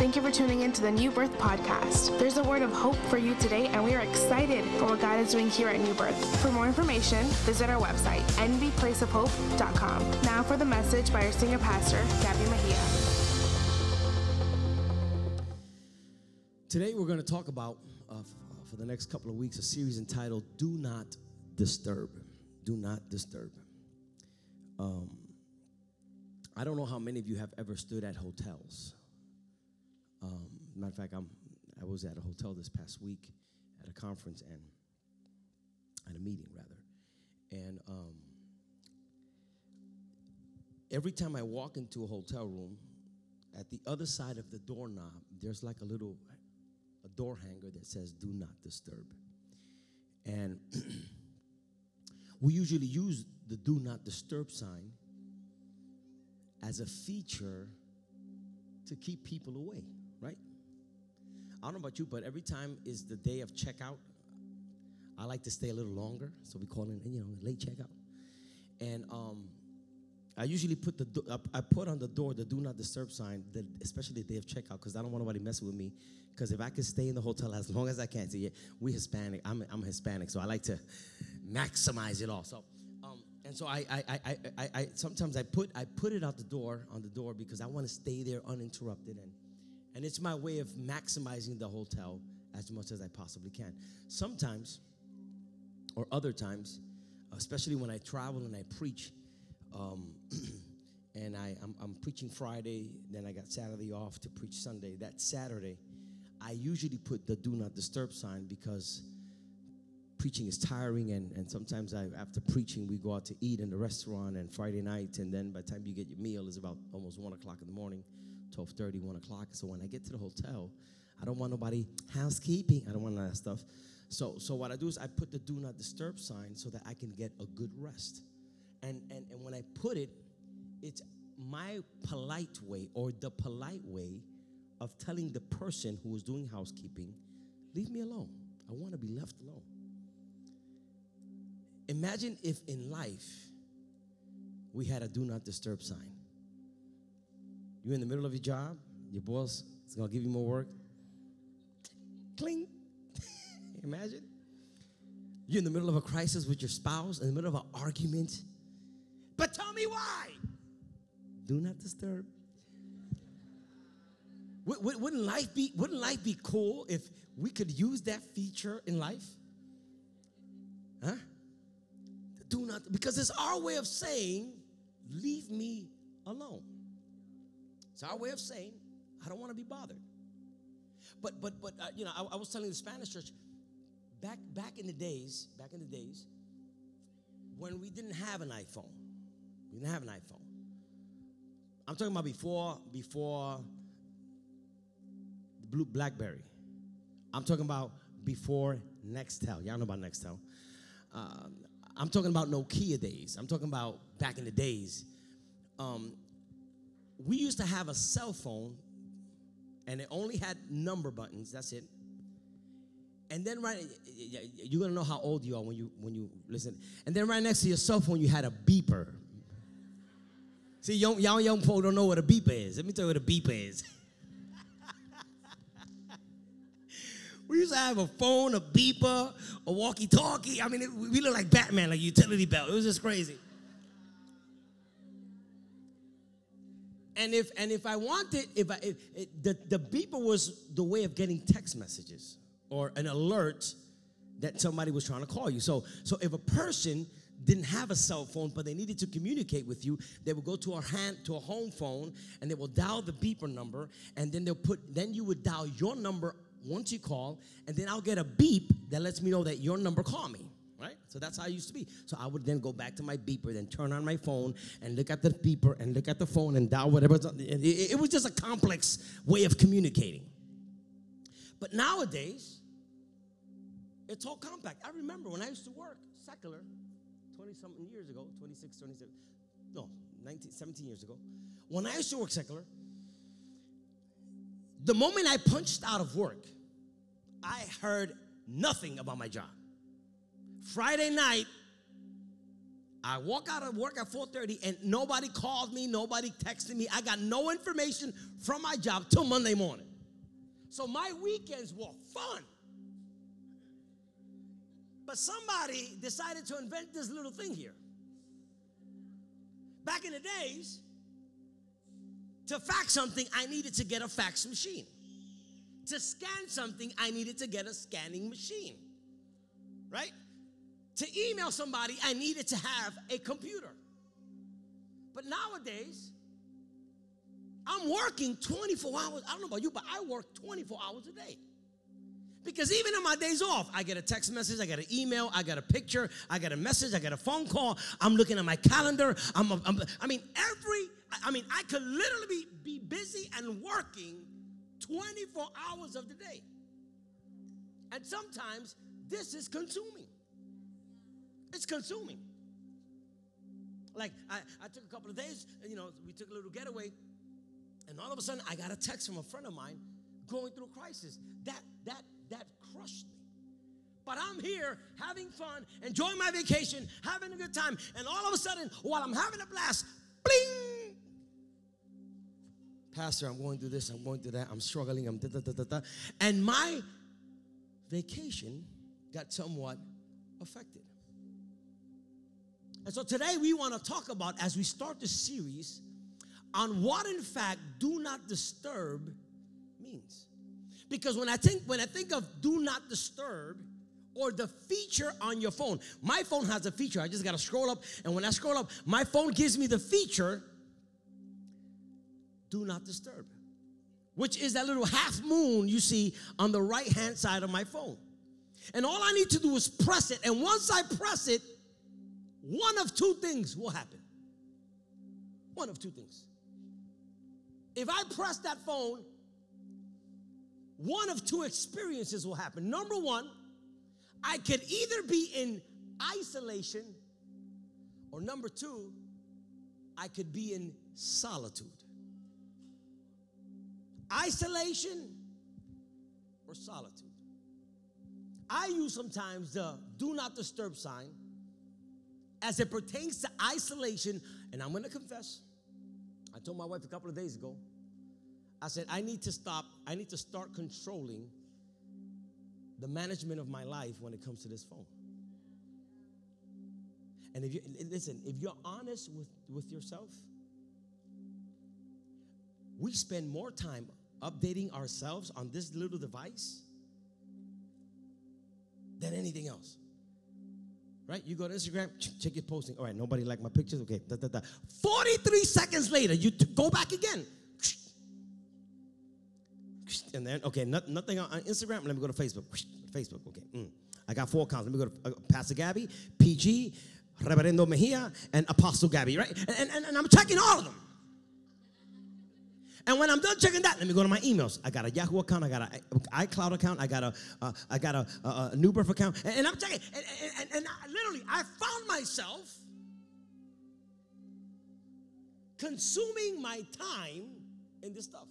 Thank you for tuning in to the New Birth Podcast. There's a word of hope for you today, and we are excited for what God is doing here at New Birth. For more information, visit our website, nvplaceofhope.com. Now for the message by our senior pastor, Gabby Mejia. Today we're going to talk about, uh, uh, for the next couple of weeks, a series entitled "Do Not Disturb." Do not disturb. Um, I don't know how many of you have ever stood at hotels. Um, matter of fact, I'm, I was at a hotel this past week at a conference and at a meeting rather, and um, every time I walk into a hotel room, at the other side of the doorknob, there's like a little a door hanger that says "Do not disturb," and we usually use the "Do not disturb" sign as a feature to keep people away, right? I don't know about you, but every time is the day of checkout. I like to stay a little longer, so we call it, you know, late checkout. And um, I usually put the do- I- put on the door the do not disturb sign, the, especially the day of checkout, because I don't want nobody messing with me. Because if I can stay in the hotel as long as I can, see, we Hispanic. I'm I'm Hispanic, so I like to maximize it all. So, um, and so I I, I, I I sometimes I put I put it out the door on the door because I want to stay there uninterrupted, and and it's my way of maximizing the hotel as much as I possibly can. Sometimes or other times, especially when I travel and I preach, um, and I, I'm, I'm preaching Friday, then I got Saturday off to preach Sunday. That Saturday, I usually put the do not disturb sign because preaching is tiring, and, and sometimes I, after preaching, we go out to eat in the restaurant and Friday night, and then by the time you get your meal, it's about almost 1 o'clock in the morning, 12.30, 1 o'clock. So when I get to the hotel, I don't want nobody housekeeping. I don't want that stuff. So, so what I do is I put the do not disturb sign so that I can get a good rest. And, and, and when I put it, it's my polite way or the polite way of telling the person who is doing housekeeping, leave me alone. I want to be left alone. Imagine if in life we had a do not disturb sign. You're in the middle of your job, your boss is going to give you more work. Cling. Imagine. You're in the middle of a crisis with your spouse, in the middle of an argument. But tell me why. Do not disturb. Wou- wou- Wouldn't life be wouldn't life be cool if we could use that feature in life? Huh? Do not because it's our way of saying, leave me alone. It's our way of saying, I don't want to be bothered. But but but uh, you know, I, I was telling the Spanish church back back in the days, back in the days when we didn't have an iPhone. We didn't have an iPhone. I'm talking about before before the blue BlackBerry. I'm talking about before Nextel. Y'all know about Nextel. Um, I'm talking about Nokia days. I'm talking about back in the days. Um, we used to have a cell phone and it only had number buttons. That's it. And then right, you're gonna know how old you are when you when you listen. And then right next to your cell phone, you had a beeper. See, young, y'all young folk don't know what a beeper is. Let me tell you what a beeper is. we used to have a phone, a beeper, a walkie-talkie. I mean, it, we looked like Batman, like utility belt. It was just crazy. And if and if I wanted, if I if, it, the the beeper was the way of getting text messages or an alert that somebody was trying to call you. So so if a person didn't have a cell phone but they needed to communicate with you, they would go to a hand to a home phone and they will dial the beeper number and then they'll put then you would dial your number once you call and then I'll get a beep that lets me know that your number called me right? So that's how I used to be. So I would then go back to my beeper, then turn on my phone and look at the beeper and look at the phone and dial whatever. It, was just a complex way of communicating. But nowadays, it's all compact. I remember when I used to work secular 20 something years ago, 26, 27, no, 19, 17 years ago. When I used to work secular, the moment I punched out of work, I heard nothing about my job. Friday night, I walk out of work at 4:30 and nobody called me, nobody texted me. I got no information from my job till Monday morning. So my weekends were fun. But somebody decided to invent this little thing here. Back in the days, to fax something, I needed to get a fax machine. To scan something, I needed to get a scanning machine. Right? To email somebody, I needed to have a computer. But nowadays, I'm working 24 hours. I don't know about you, but I work 24 hours a day. Because even on my days off, I get a text message, I get an email, I get a picture, I get a message, I get a phone call. I'm looking at my calendar. I'm, a, I'm I mean, every, I mean, I could literally be, be busy and working 24 hours of the day. And sometimes this is consuming. It's consuming. Like I, I took a couple of days, you know, we took a little getaway, and all of a sudden I got a text from a friend of mine going through a crisis. That that that crushed me. But I'm here having fun, enjoying my vacation, having a good time, and all of a sudden, while I'm having a blast, bling! Pastor, I'm going through this, I'm going through that, I'm struggling, I'm da da da da da. And my vacation got somewhat affected. And so today we want to talk about, as we start this series, on what in fact do not disturb means. Because when I think when I think of do not disturb or the feature on your phone, my phone has a feature. I just got to scroll up, and when I scroll up, my phone gives me the feature do not disturb, which is that little half moon you see on the right hand side of my phone. And all I need to do is press it, and once I press it, one of two things will happen. One of two things. If I press that phone one of two experiences will happen. Number one, I could either be in isolation, or number two, I could be in solitude. Isolation or solitude. I use sometimes the do not disturb sign as it pertains to isolation, and I'm gonna confess. I told my wife a couple of days ago, I said, I need to stop, I need to start controlling the management of my life when it comes to this phone. And if you listen, if you're honest with, with yourself, we spend more time updating ourselves on this little device than anything else. Right? You go to Instagram, check your posting. All right, nobody like my pictures. Okay, da, da, da. 43 seconds later, you t- go back again and then okay, not, nothing on, Instagram. Let me go to Facebook. Facebook, okay. Mm. I got four accounts. Let me go to uh, Pastor Gabby, PG, Reverendo Mejia, and Apostle Gabby, right? And, and, and I'm checking all of them. And when I'm done checking that, let me go to my emails. I got a Yahoo account, I got an iCloud account, I got a, uh, I got a, a, a, New Birth account, and, and I'm checking. And, and, and I, literally, I found myself consuming my time in this stuff.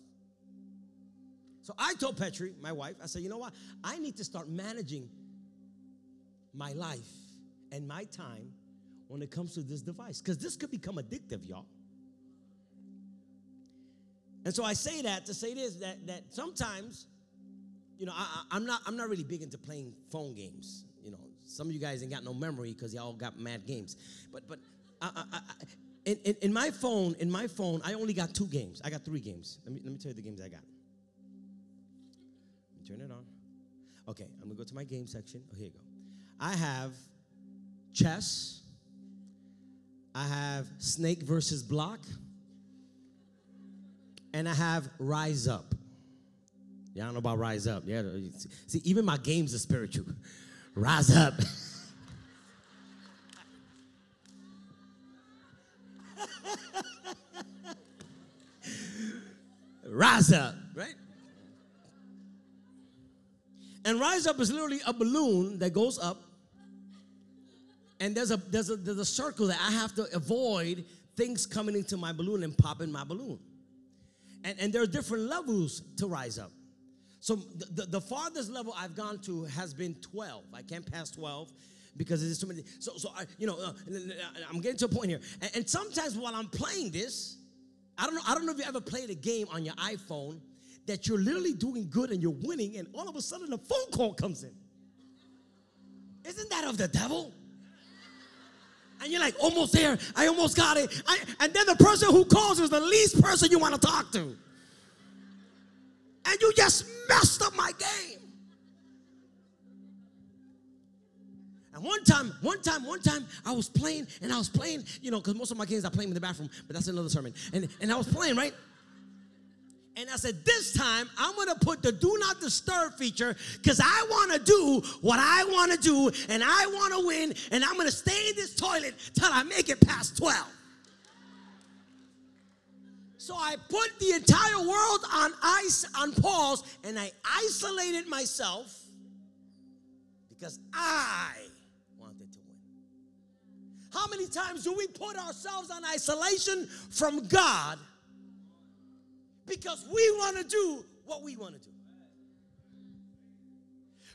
So I told Petri, my wife, I said, you know what? I need to start managing my life and my time when it comes to this device because this could become addictive, y'all. And so I say that to say this that that sometimes, you know, I, am not I'm not really big into playing phone games. You know, some of you guys ain't got no memory because y'all got mad games. But but I, I, I, in, in, in my phone, in my phone, I only got two games. I got three games. Let me let me tell you the games I got. Let me Turn it on. Okay, I'm gonna go to my game section. Oh, here you go. I have chess. I have snake versus block. And I have rise up. Y'all don't know about rise up. Yeah, see, even my games are spiritual. Rise up. rise up, right? And rise up is literally a balloon that goes up. And there's a there's a there's a circle that I have to avoid things coming into my balloon and popping my balloon. And, and there are different levels to rise up. So the, the, the farthest level I've gone to has been 12. I can't pass 12 because there's too many. So, so I, you know, uh, I'm getting to a point here. And, and, sometimes while I'm playing this, I don't know. I don't know if you ever played a game on your iPhone that you're literally doing good and you're winning, and all of a sudden a phone call comes in. Isn't that of the devil? And you're like, almost there. I almost got it. I, and then the person who calls is the least person you want to talk to. And you just messed up my game. And one time, one time, one time, I was playing and I was playing, you know, because most of my games I play in the bathroom, but that's another sermon. And, and I was playing, right? And I said, this time I'm gonna put the do not disturb feature because I wanna do what I wanna do and I wanna win and I'm gonna stay in this toilet till I make it past 12. So I put the entire world on ice, on pause, and I isolated myself because I wanted to win. How many times do we put ourselves on isolation from God because we want to do what we want to do.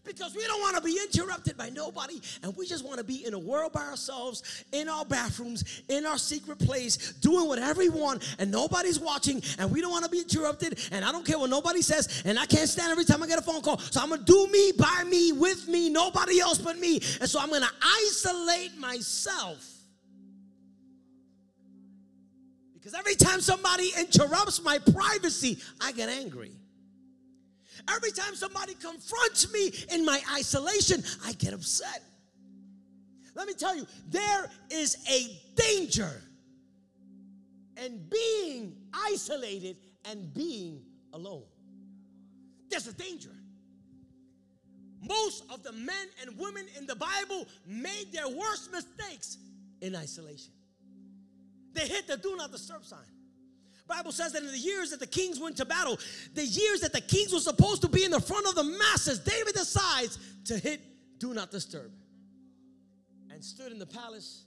Because we don't want to be interrupted by nobody, and we just want to be in a world by ourselves, in our bathrooms, in our secret place, doing whatever we want, and nobody's watching, and we don't want to be interrupted, and I don't care what nobody says, and I can't stand every time I get a phone call. So I'm gonna do me, by me, with me, nobody else but me. And so I'm gonna isolate myself Because every time somebody interrupts my privacy, I get angry. Every time somebody confronts me in my isolation, I get upset. Let me tell you, there is a danger in being isolated and being alone. There's a danger. Most of the men and women in the Bible made their worst mistakes in isolation. They hit the do not disturb sign. Bible says that in the years that the kings went to battle, the years that the kings were supposed to be in the front of the masses, David decides to hit do not disturb. And stood in the palace.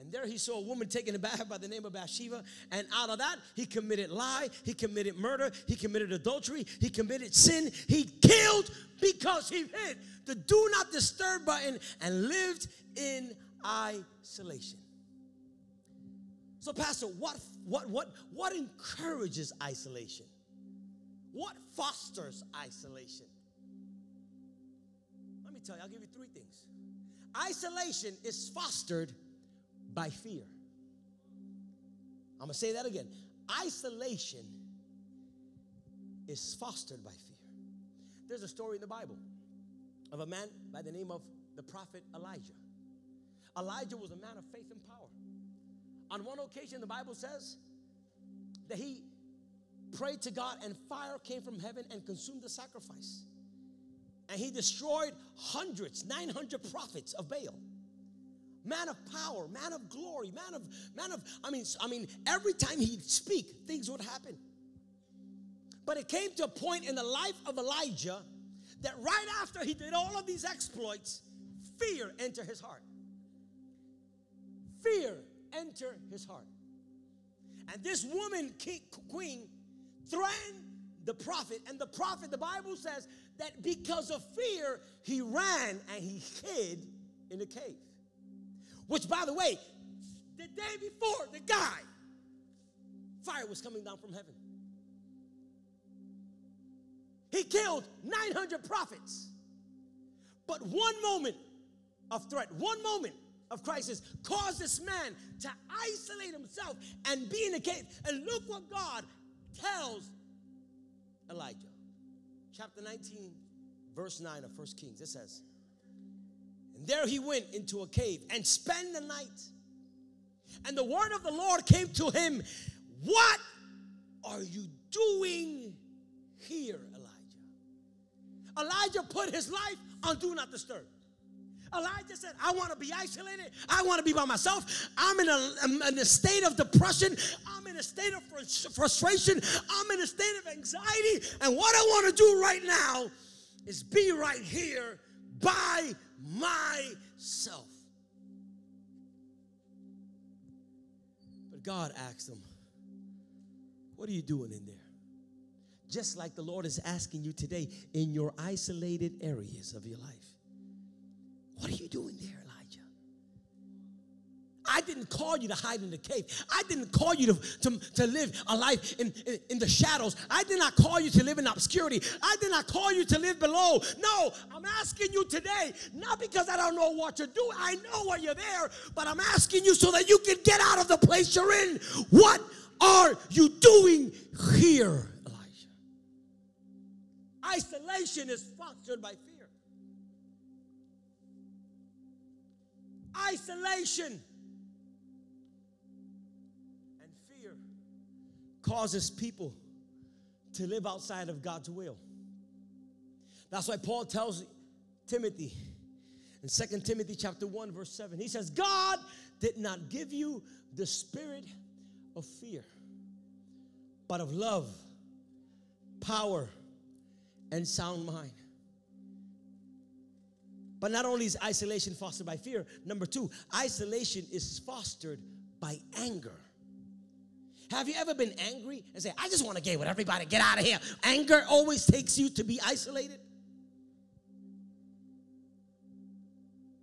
And there he saw a woman taking a bath by the name of Bathsheba. And out of that, he committed lie, he committed murder, he committed adultery, he committed sin. He killed because he hit the do not disturb button and lived in isolation. So, Pastor, what, what, what, what encourages isolation? What fosters isolation? Let me tell you, I'll give you three things. Isolation is fostered by fear. I'm gonna say that again. Isolation is fostered by fear. There's a story in the Bible of a man by the name of the prophet Elijah. Elijah was a man of faith and power. On one occasion, the Bible says that he prayed to God and fire came from heaven and consumed the sacrifice. And he destroyed hundreds, 900 prophets of Baal. Man of power, man of glory, man of, man of, I mean, I mean, every time he'd speak, things would happen. But it came to a point in the life of Elijah that right after he did all of these exploits, fear entered his heart. Fear enter his heart. And this woman, king, queen, threatened the prophet. And the prophet, the Bible says that because of fear, he ran and he hid in a cave. Which, by the way, the day before, the guy, fire was coming down from heaven. He killed 900 prophets. But one moment of threat, one moment of crisis caused this man to isolate himself and be in a cave. And look what God tells Elijah. Chapter 19, verse 9 of First Kings. It says, And there he went into a cave and spent the night. And the word of the Lord came to him, What are you doing here, Elijah? Elijah put his life on do not disturb. Elijah said, I want to be isolated. I want to be by myself. I'm in a, I'm in a state of depression. I'm in a state of frustration. I'm in a state of anxiety. And what I want to do right now is be right here by myself. But God asked him, What are you doing in there? Just like the Lord is asking you today in your isolated areas of your life. What are you doing there, Elijah? I didn't call you to hide in the cave. I didn't call you to, to, to live a life in, in, in, the shadows. I did not call you to live in obscurity. I did not call you to live below. No, I'm asking you today, not because I don't know what you're doing. I know why you're there, but I'm asking you so that you can get out of the place you're in. What are you doing here, Elijah? Isolation is fostered by fear. Isolation and fear causes people to live outside of God's will. That's why Paul tells Timothy in Second Timothy chapter 1 verse 7. He says, "God did not give you the spirit of fear, but of love, power, and sound mind." But not only is isolation fostered by fear, number 2, isolation is fostered by anger. Have you ever been angry and say, I just want to get with everybody, get out of here? Anger always takes you to be isolated.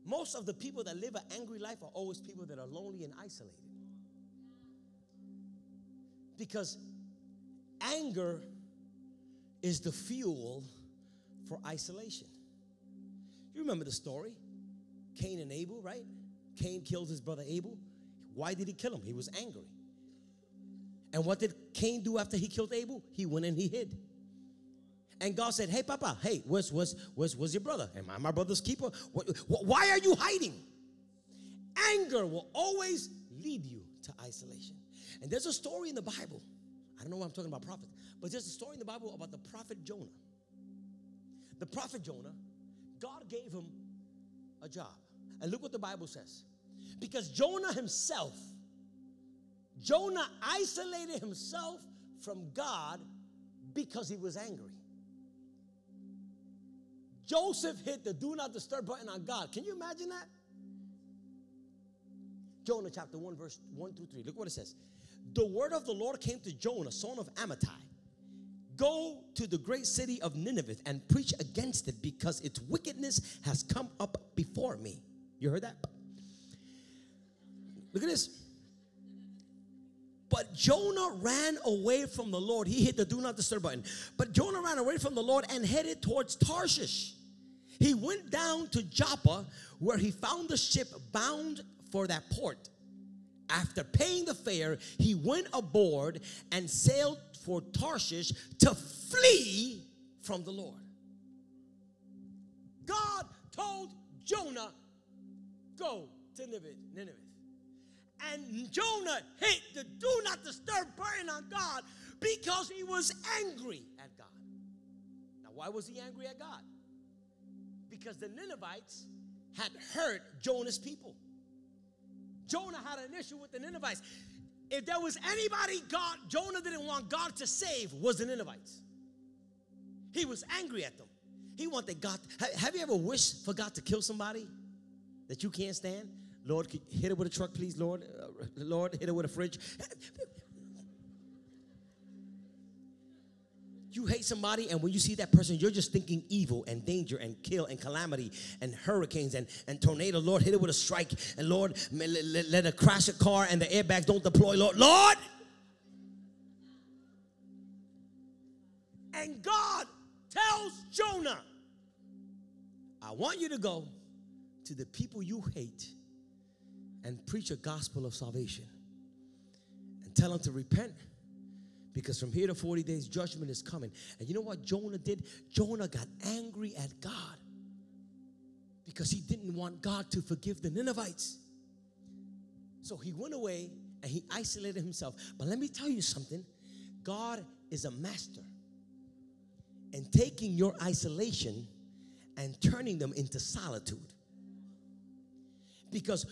Most of the people that live an angry life are always people that are lonely and isolated. Because anger is the fuel for isolation. You remember the story? Cain and Abel, right? Cain killed his brother Abel. Why did he kill him? He was angry. And what did Cain do after he killed Abel? He went and he hid. And God said, Hey, Papa, hey, where's, where's, where's, where's your brother? Am I my brother's keeper? Why are you hiding? Anger will always lead you to isolation. And there's a story in the Bible. I don't know why I'm talking about prophets, but there's a story in the Bible about the prophet Jonah. The prophet Jonah, God gave him a job. And look what the Bible says. Because Jonah himself Jonah isolated himself from God because he was angry. Joseph hit the do not disturb button on God. Can you imagine that? Jonah chapter 1, verse 1 through 3. Look what it says. The word of the Lord came to Jonah, son of Amittai. Go to the great city of Nineveh and preach against it because its wickedness has come up before me. You heard that? Look at this. But Jonah ran away from the Lord. He hit the do not disturb button. But Jonah ran away from the Lord and headed towards Tarshish. He went down to Joppa where he found the ship bound for that port. After paying the fare, he went aboard and sailed for Tarshish to flee from the Lord. God told Jonah, Go to Nineveh. And Jonah hit the do not disturb button on God because he was angry at God. Now, why was he angry at God? Because the Ninevites had hurt Jonah's people. Jonah had an issue with the Ninevites. If there was anybody God Jonah didn't want God to save was the Ninevites. He was angry at them. He wanted God. Have you ever wished for God to kill somebody that you can't stand? Lord, hit it with a truck, please, Lord. Uh, Lord, hit it with a fridge. You hate somebody, and when you see that person, you're just thinking evil and danger and kill and calamity and hurricanes and, and tornado. Lord, hit it with a strike. And Lord, let, let, let it crash a car and the airbags don't deploy. Lord, Lord. And God tells Jonah, I want you to go to the people you hate and preach a gospel of salvation and tell them to repent because from here to 40 days judgment is coming. And you know what jonah did? Jonah got angry at god because he didn't want god to forgive the ninevites. So he went away and he isolated himself. But let me tell you something. God is a master and taking your isolation and turning them into solitude. Because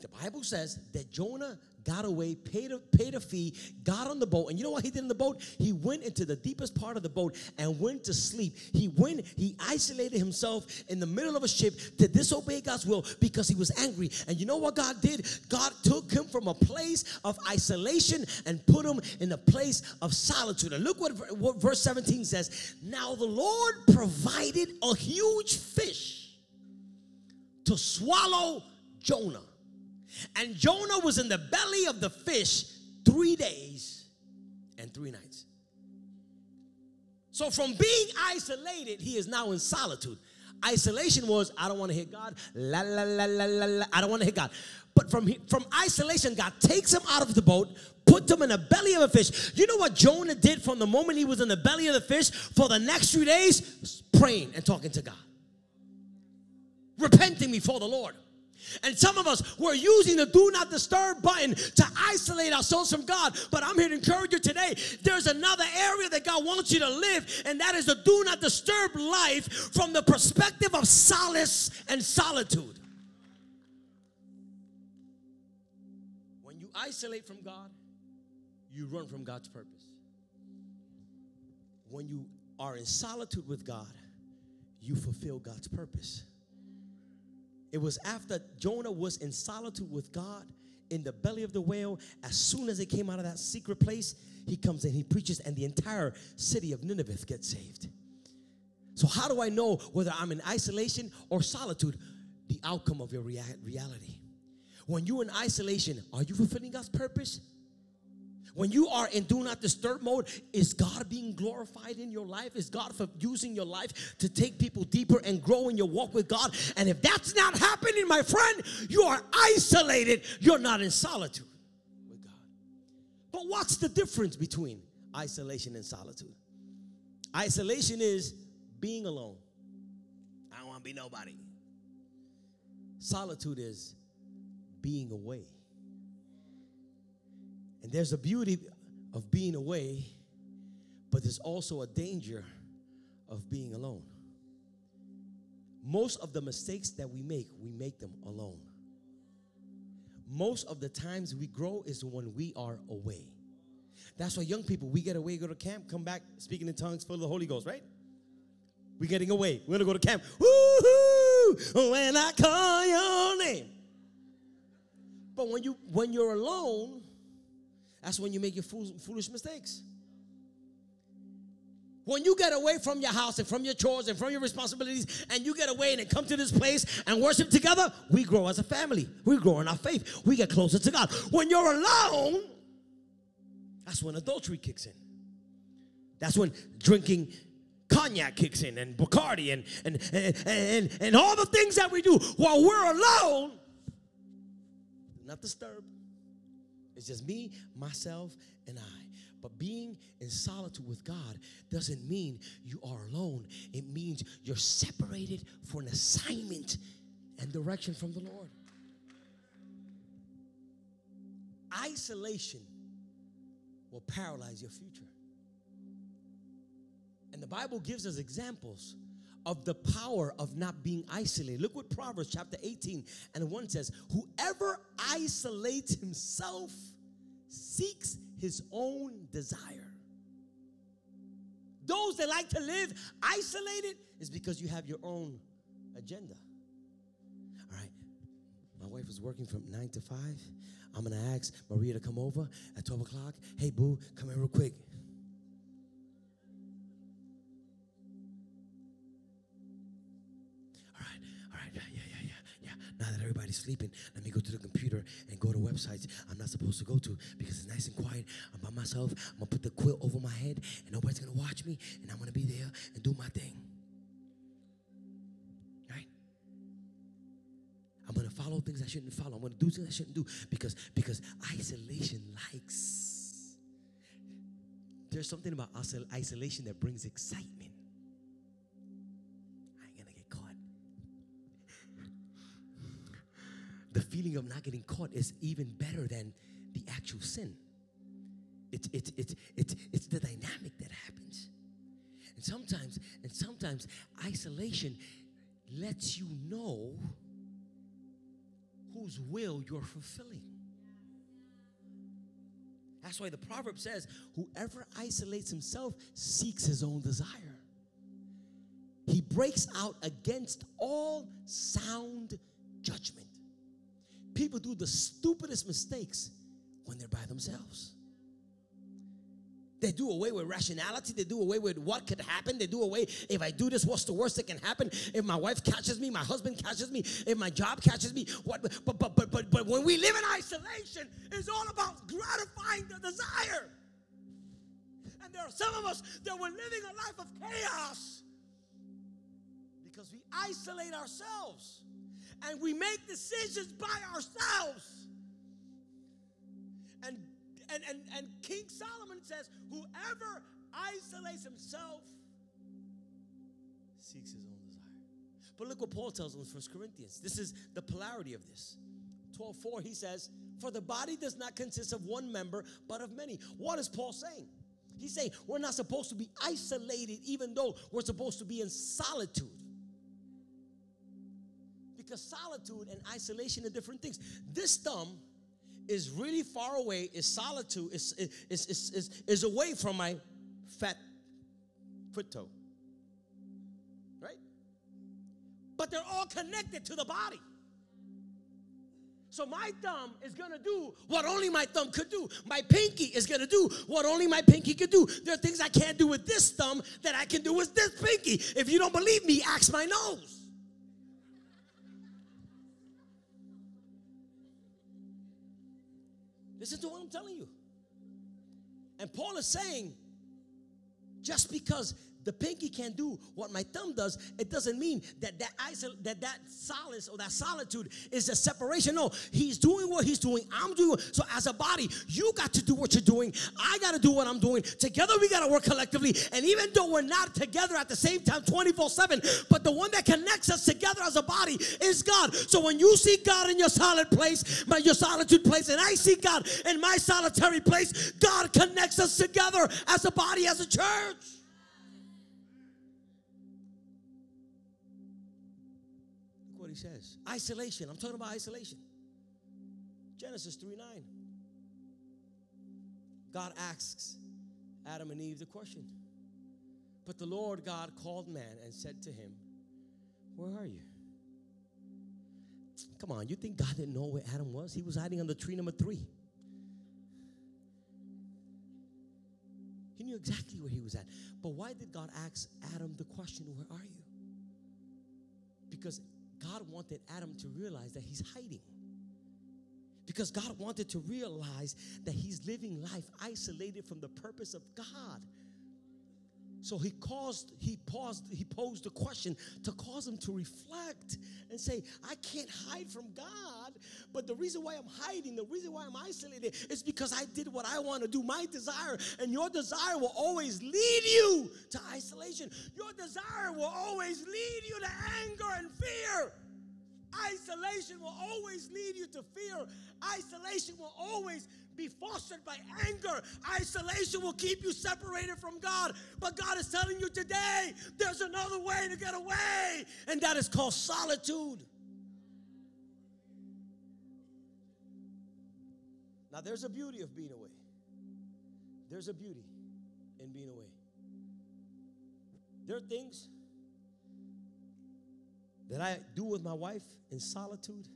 the Bible says that Jonah got away, paid a, paid a fee, got on the boat. And you know what he did in the boat? He went into the deepest part of the boat and went to sleep. He went, he isolated himself in the middle of a ship to disobey God's will because he was angry. And you know what God did? God took him from a place of isolation and put him in a place of solitude. And look what, what verse 17 says. Now the Lord provided a huge fish to swallow Jonah. And Jonah was in the belly of the fish three days and three nights. So, from being isolated, he is now in solitude. Isolation was, I don't want to hit God. La, la, la, la, la, la. I don't want to hit God. But from, from isolation, God takes him out of the boat, puts him in the belly of a fish. You know what Jonah did from the moment he was in the belly of the fish for the next three days? Praying and talking to God, repenting before the Lord. And some of us, we're using the do not disturb button to isolate ourselves from God. But I'm here to encourage you today. There's another area that God wants you to live, and that is the do not disturb life from the perspective of solace and solitude. When you isolate from God, you run from God's purpose. When you are in solitude with God, you fulfill God's purpose. It was after Jonah was in solitude with God in the belly of the whale. As soon as he came out of that secret place, he comes and he preaches, and the entire city of Nineveh gets saved. So, how do I know whether I'm in isolation or solitude? The outcome of your rea- reality. When you're in isolation, are you fulfilling God's purpose? When you are in do not disturb mode, is God being glorified in your life? Is God using your life to take people deeper and grow in your walk with God? And if that's not happening, my friend, you are isolated. You're not in solitude with God. But what's the difference between isolation and solitude? Isolation is being alone. I don't want to be nobody. Solitude is being away. And there's a beauty of being away, but there's also a danger of being alone. Most of the mistakes that we make, we make them alone. Most of the times we grow is when we are away. That's why young people, we get away, go to camp, come back speaking in tongues full of the Holy Ghost, right? We're getting away. We're gonna go to camp. Woo-hoo! When I call your name. But when you when you're alone, that's when you make your foolish mistakes. When you get away from your house and from your chores and from your responsibilities, and you get away and come to this place and worship together, we grow as a family. We grow in our faith. We get closer to God. When you're alone, that's when adultery kicks in. That's when drinking cognac kicks in and Bacardi and, and, and, and, and all the things that we do while we're alone. Not disturbed. It's just me, myself, and I. But being in solitude with God doesn't mean you are alone. It means you're separated for an assignment and direction from the Lord. Isolation will paralyze your future. And the Bible gives us examples of the power of not being isolated. Look what Proverbs chapter 18 and 1 says Whoever isolates himself seeks his own desire. Those that like to live isolated is because you have your own agenda. All right, my wife is working from 9 to 5. I'm gonna ask Maria to come over at 12 o'clock. Hey, boo, come here real quick. Now that everybody's sleeping, let me go to the computer and go to websites I'm not supposed to go to because it's nice and quiet. I'm by myself. I'm gonna put the quilt over my head and nobody's gonna watch me and I'm gonna be there and do my thing. Right? I'm gonna follow things I shouldn't follow. I'm gonna do things I shouldn't do because because isolation likes. There's something about isolation that brings excitement. Feeling of not getting caught is even better than the actual sin. It's, it's, it's, it's, it's the dynamic that happens. And sometimes, and sometimes isolation lets you know whose will you're fulfilling. That's why the proverb says, whoever isolates himself seeks his own desire. He breaks out against all sound judgment. People do the stupidest mistakes when they're by themselves. They do away with rationality. They do away with what could happen. They do away if I do this, what's the worst that can happen? If my wife catches me, my husband catches me, if my job catches me, what? But but but but but when we live in isolation, it's all about gratifying the desire. And there are some of us that we're living a life of chaos because we isolate ourselves and we make decisions by ourselves. And and, and, and King Solomon says, whoever isolates himself seeks his own desire. But look what Paul tells us in 1 Corinthians. This is the polarity of this. 12:4, he says, For the body does not consist of one member, but of many. What is Paul saying? He's saying we're not supposed to be isolated, even though we're supposed to be in solitude. Solitude and isolation are different things. This thumb is really far away, is solitude, is, is, is, is, is away from my fat foot toe. Right? But they're all connected to the body. So my thumb is gonna do what only my thumb could do. My pinky is gonna do what only my pinky could do. There are things I can't do with this thumb that I can do with this pinky. If you don't believe me, ask my nose. Listen to what I'm telling you. And Paul is saying, just because the pinky can't do what my thumb does, it doesn't mean that that isol- that that solace or that solitude is a separation. No, he's doing what he's doing. I'm doing. So as a body, you got to do what you're doing. I got to do what I'm doing. Together, we got to work collectively. And even though we're not together at the same time, 24 seven, but the one that connects us together as a body is God. So when you see God in your solid place, my your solitude place, and I see God in my solitary place, God connects us together as a body, as a church. Says. Isolation. I'm talking about isolation. Genesis 3 9. God asks Adam and Eve the question. But the Lord God called man and said to him, Where are you? Come on, you think God didn't know where Adam was? He was hiding under tree number three. He knew exactly where he was at. But why did God ask Adam the question, Where are you? Because God wanted Adam to realize that he's hiding. Because God wanted to realize that he's living life isolated from the purpose of God. So he caused, he paused, he posed a question to cause him to reflect and say, I can't hide from God, but the reason why I'm hiding, the reason why I'm isolated is because I did what I want to do, my desire, and your desire will always lead you to isolation. Your desire will always lead you to anger and fear. Isolation will always lead you to fear. Isolation will always be fostered by anger. Isolation will keep you separated from God. But God is telling you today there's another way to get away, and that is called solitude. Now, there's a beauty of being away. There's a beauty in being away. There are things that I do with my wife in solitude.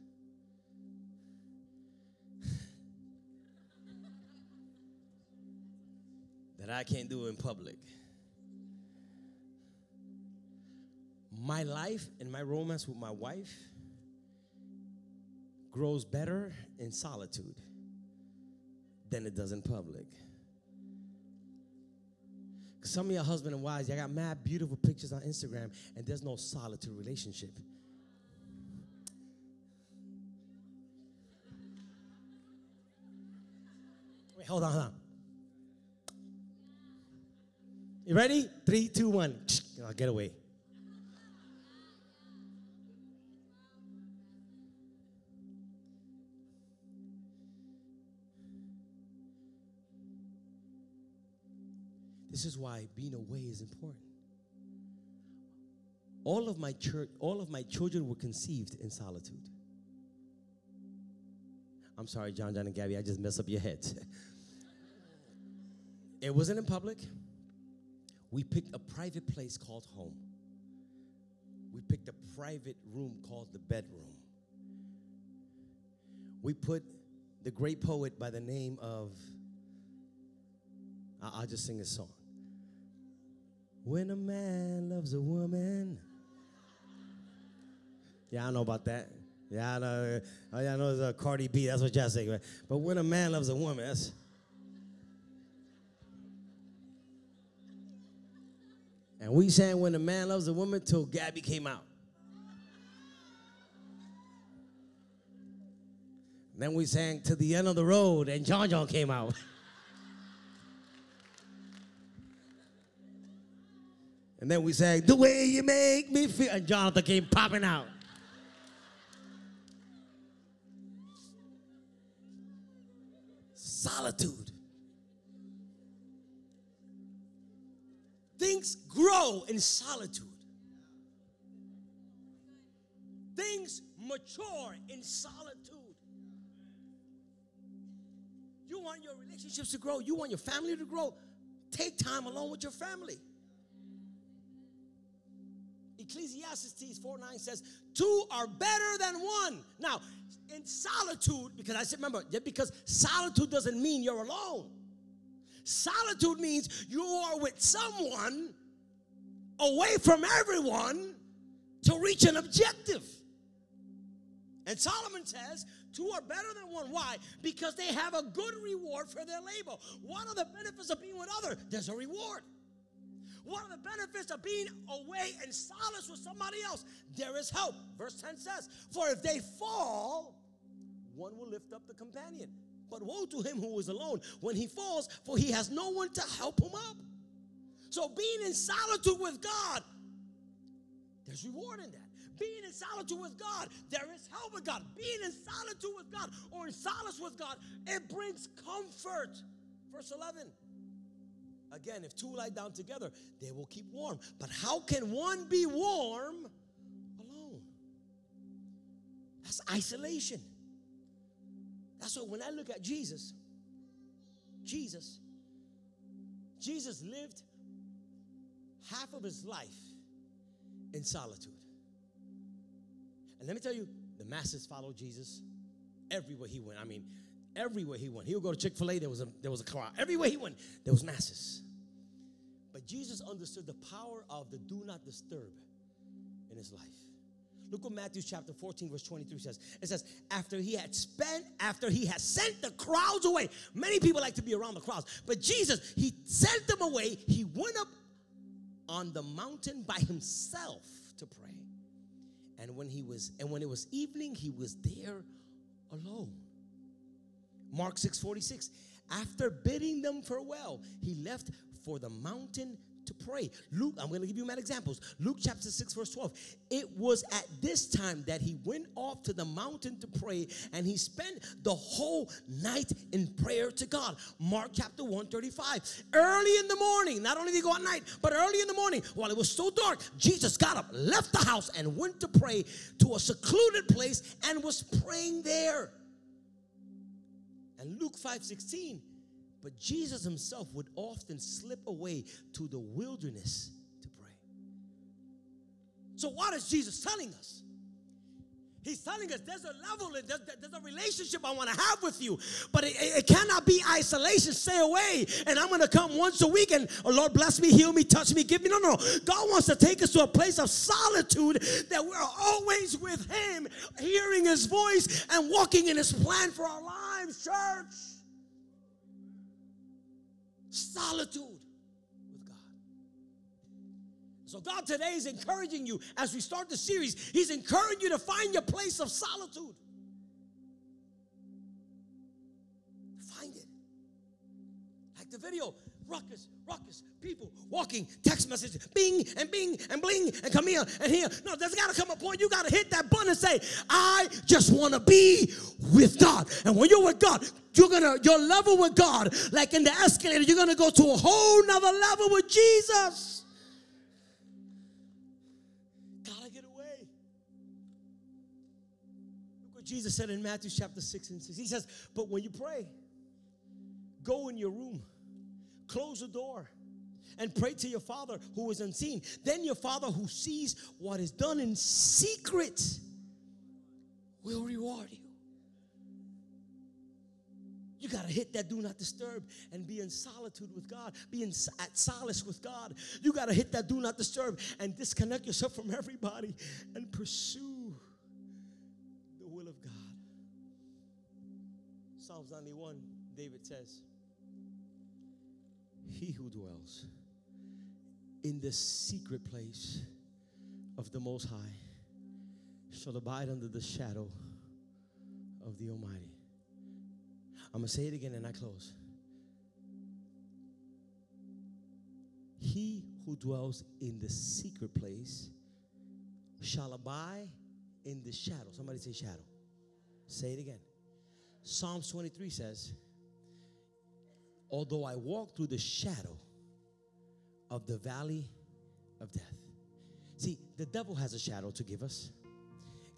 That I can't do in public. My life and my romance with my wife grows better in solitude than it does in public. Some of your husband and wives, y'all got mad beautiful pictures on Instagram, and there's no solitude relationship. Wait, hold on, hold on. You ready? Three, two, one. I'll get away. This is why being away is important. All of my church, all of my children were conceived in solitude. I'm sorry, John, John, and Gabby, I just messed up your heads. it wasn't in public. We picked a private place called home. We picked a private room called the bedroom. We put the great poet by the name of I'll just sing a song. When a man loves a woman. Yeah, I know about that. Yeah, I know. Oh, yeah, I know it's a Cardi B. That's what y'all say. But when a man loves a woman, that's. And we sang when a man loves a woman till Gabby came out. then we sang to the end of the road and John John came out. and then we sang the way you make me feel and Jonathan came popping out. Solitude. Grow in solitude. Things mature in solitude. You want your relationships to grow, you want your family to grow. Take time alone with your family. Ecclesiastes 4 9 says, Two are better than one. Now, in solitude, because I said, remember, because solitude doesn't mean you're alone. Solitude means you are with someone away from everyone to reach an objective. And Solomon says, two are better than one. Why? Because they have a good reward for their labor. One of the benefits of being with others, there's a reward. One of the benefits of being away and solace with somebody else, there is help. Verse 10 says, For if they fall, one will lift up the companion. But woe to him who is alone when he falls, for he has no one to help him up. So being in solitude with God, there's reward in that. Being in solitude with God, there is help with God. Being in solitude with God or in solace with God, it brings comfort. Verse 11. Again, if two lie down together, they will keep warm. But how can one be warm alone? That's isolation. That's why when I look at Jesus, Jesus, Jesus lived half of his life in solitude. And let me tell you, the masses followed Jesus everywhere he went. I mean, everywhere he went. He would go to Chick fil A, there, was a, there was a crowd. Everywhere he went, there was masses. But Jesus understood the power of the do not disturb in his life. Look what Matthew chapter 14, verse 23 says. It says, after he had spent, after he had sent the crowds away, many people like to be around the crowds, but Jesus, he sent them away. He went up on the mountain by himself to pray. And when he was, and when it was evening, he was there alone. Mark 6 46. After bidding them farewell, he left for the mountain to pray. Luke, I'm going to give you many examples. Luke chapter 6, verse 12. It was at this time that he went off to the mountain to pray and he spent the whole night in prayer to God. Mark chapter 135. Early in the morning, not only did he go at night, but early in the morning, while it was still dark, Jesus got up, left the house, and went to pray to a secluded place and was praying there. And Luke 5 16 but Jesus himself would often slip away to the wilderness to pray. So, what is Jesus telling us? He's telling us there's a level, there's, there's a relationship I want to have with you, but it, it, cannot be isolation. Stay away, and I'm going to come once a week, and oh Lord, bless me, heal me, touch me, give me. No, no, God wants to take us to a place of solitude that we're always with Him, hearing His voice and walking in His plan for our lives, church solitude with God. So, God today is encouraging you as we start the series, He's encouraging you to find your place of solitude. The video, ruckus, ruckus, people walking, text messages, bing and bing and bling and come here and here. No, there's got to come a point you got to hit that button and say, I just want to be with God. And when you're with God, you're gonna your level with God, like in the escalator, you're gonna go to a whole nother level with Jesus. Gotta get away. Look what Jesus said in Matthew chapter 6 and 6. He says, But when you pray, go in your room, close the door and pray to your Father who is unseen. Then your Father who sees what is done in secret will reward you. You got to hit that do not disturb and be in solitude with God, be in, at solace with God. You got to hit that do not disturb and disconnect yourself from everybody and pursue the will of God. Psalms 91, David says, He who dwells in the secret place of the Most High shall abide under the shadow of the Almighty. I'm going to say it again and I close. He who dwells in the secret place shall abide in the shadow. Somebody say shadow. Say it again. Psalms 23 says, Although I walk through the shadow of the valley of death. See, the devil has a shadow to give us,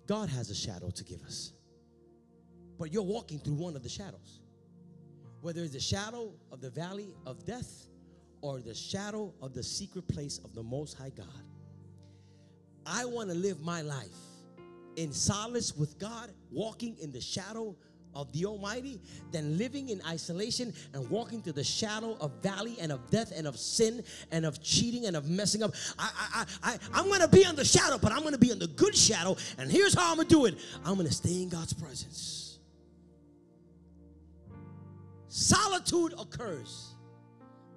God has a shadow to give us. But you're walking through one of the shadows. Whether it's the shadow of the valley of death or the shadow of the secret place of the Most High God. I want to live my life in solace with God, walking in the shadow of the Almighty than living in isolation and walking through the shadow of valley and of death and of sin and of cheating and of messing up. I, I, I, I'm going to be on the shadow, but I'm going to be in the good shadow. And here's how I'm going to do it I'm going to stay in God's presence. Solitude occurs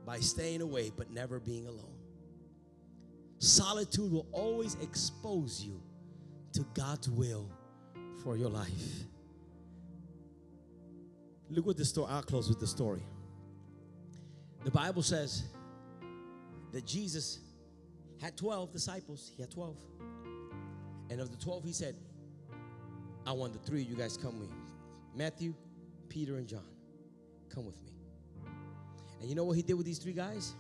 by staying away but never being alone. Solitude will always expose you to God's will for your life. Look what the story, I'll close with the story. The Bible says that Jesus had 12 disciples. He had 12. And of the 12, he said, I want the three of you guys come with me Matthew, Peter, and John. Come with me. And you know what he did with these three guys?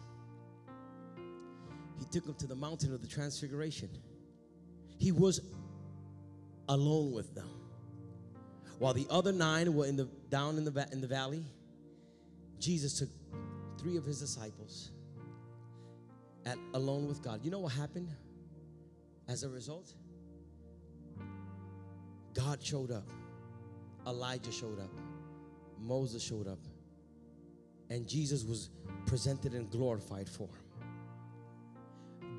He took them to the mountain of the transfiguration. He was alone with them. While the other nine were in the, down in the, in the valley, Jesus took three of his disciples at alone with God. You know what happened as a result? God showed up. Elijah showed up. Moses showed up. And Jesus was presented and glorified for him.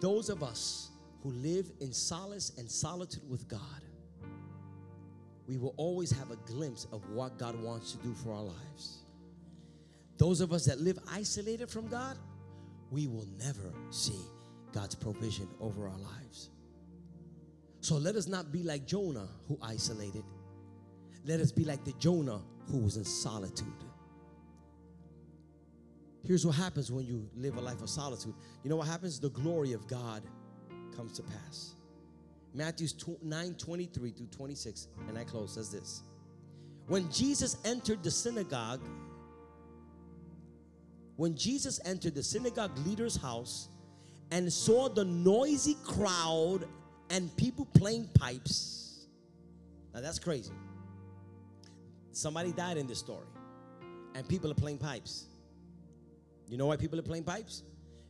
Those of us who live in solace and solitude with God we will always have a glimpse of what God wants to do for our lives. Those of us that live isolated from God, we will never see God's provision over our lives. So let us not be like Jonah who isolated. Let us be like the Jonah who was in solitude. Here's what happens when you live a life of solitude. You know what happens? The glory of God comes to pass. Matthew 9 23 through 26, and I close, says this. When Jesus entered the synagogue, when Jesus entered the synagogue leader's house and saw the noisy crowd and people playing pipes, now that's crazy. Somebody died in this story, and people are playing pipes. You know why people are playing pipes?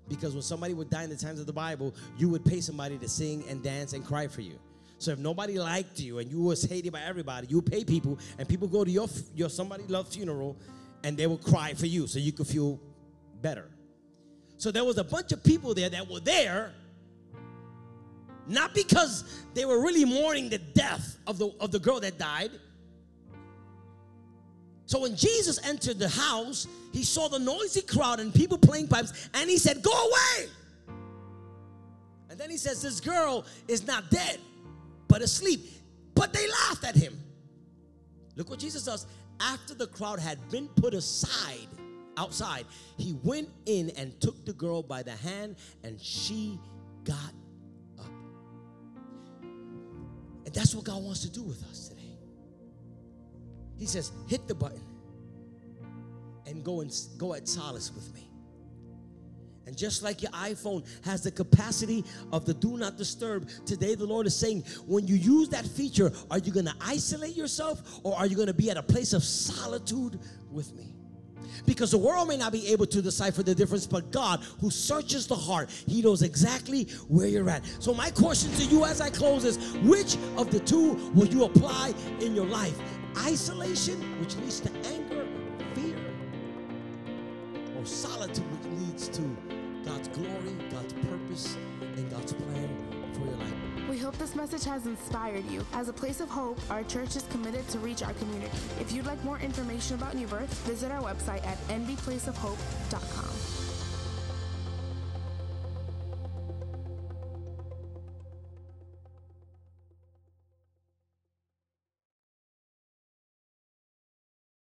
Because when somebody would die in the times of the Bible, you would pay somebody to sing and dance and cry for you. So if nobody liked you and you was hated by everybody, you pay people and people go to your your somebody loved funeral and they will cry for you so you could feel better. So there was a bunch of people there that were there not because they were really mourning the death of the of the girl that died, so when Jesus entered the house, he saw the noisy crowd and people playing pipes, and he said, Go away. And then he says, This girl is not dead, but asleep. But they laughed at him. Look what Jesus does. After the crowd had been put aside, outside, he went in and took the girl by the hand, and she got up. And that's what God wants to do with us. He says, hit the button and go and go at solace with me. And just like your iPhone has the capacity of the do not disturb, today the Lord is saying, when you use that feature, are you going to isolate yourself or are you going to be at a place of solitude with me? Because the world may not be able to decipher the difference, but God, who searches the heart, He knows exactly where you're at. So, my question to you as I close is which of the two will you apply in your life? Isolation, which leads to anger, fear or solitude which leads to God's glory, God's purpose, and God's plan for your life. We hope this message has inspired you. As a place of hope, our church is committed to reach our community. If you'd like more information about New Birth, visit our website at nbplaceofhope.com.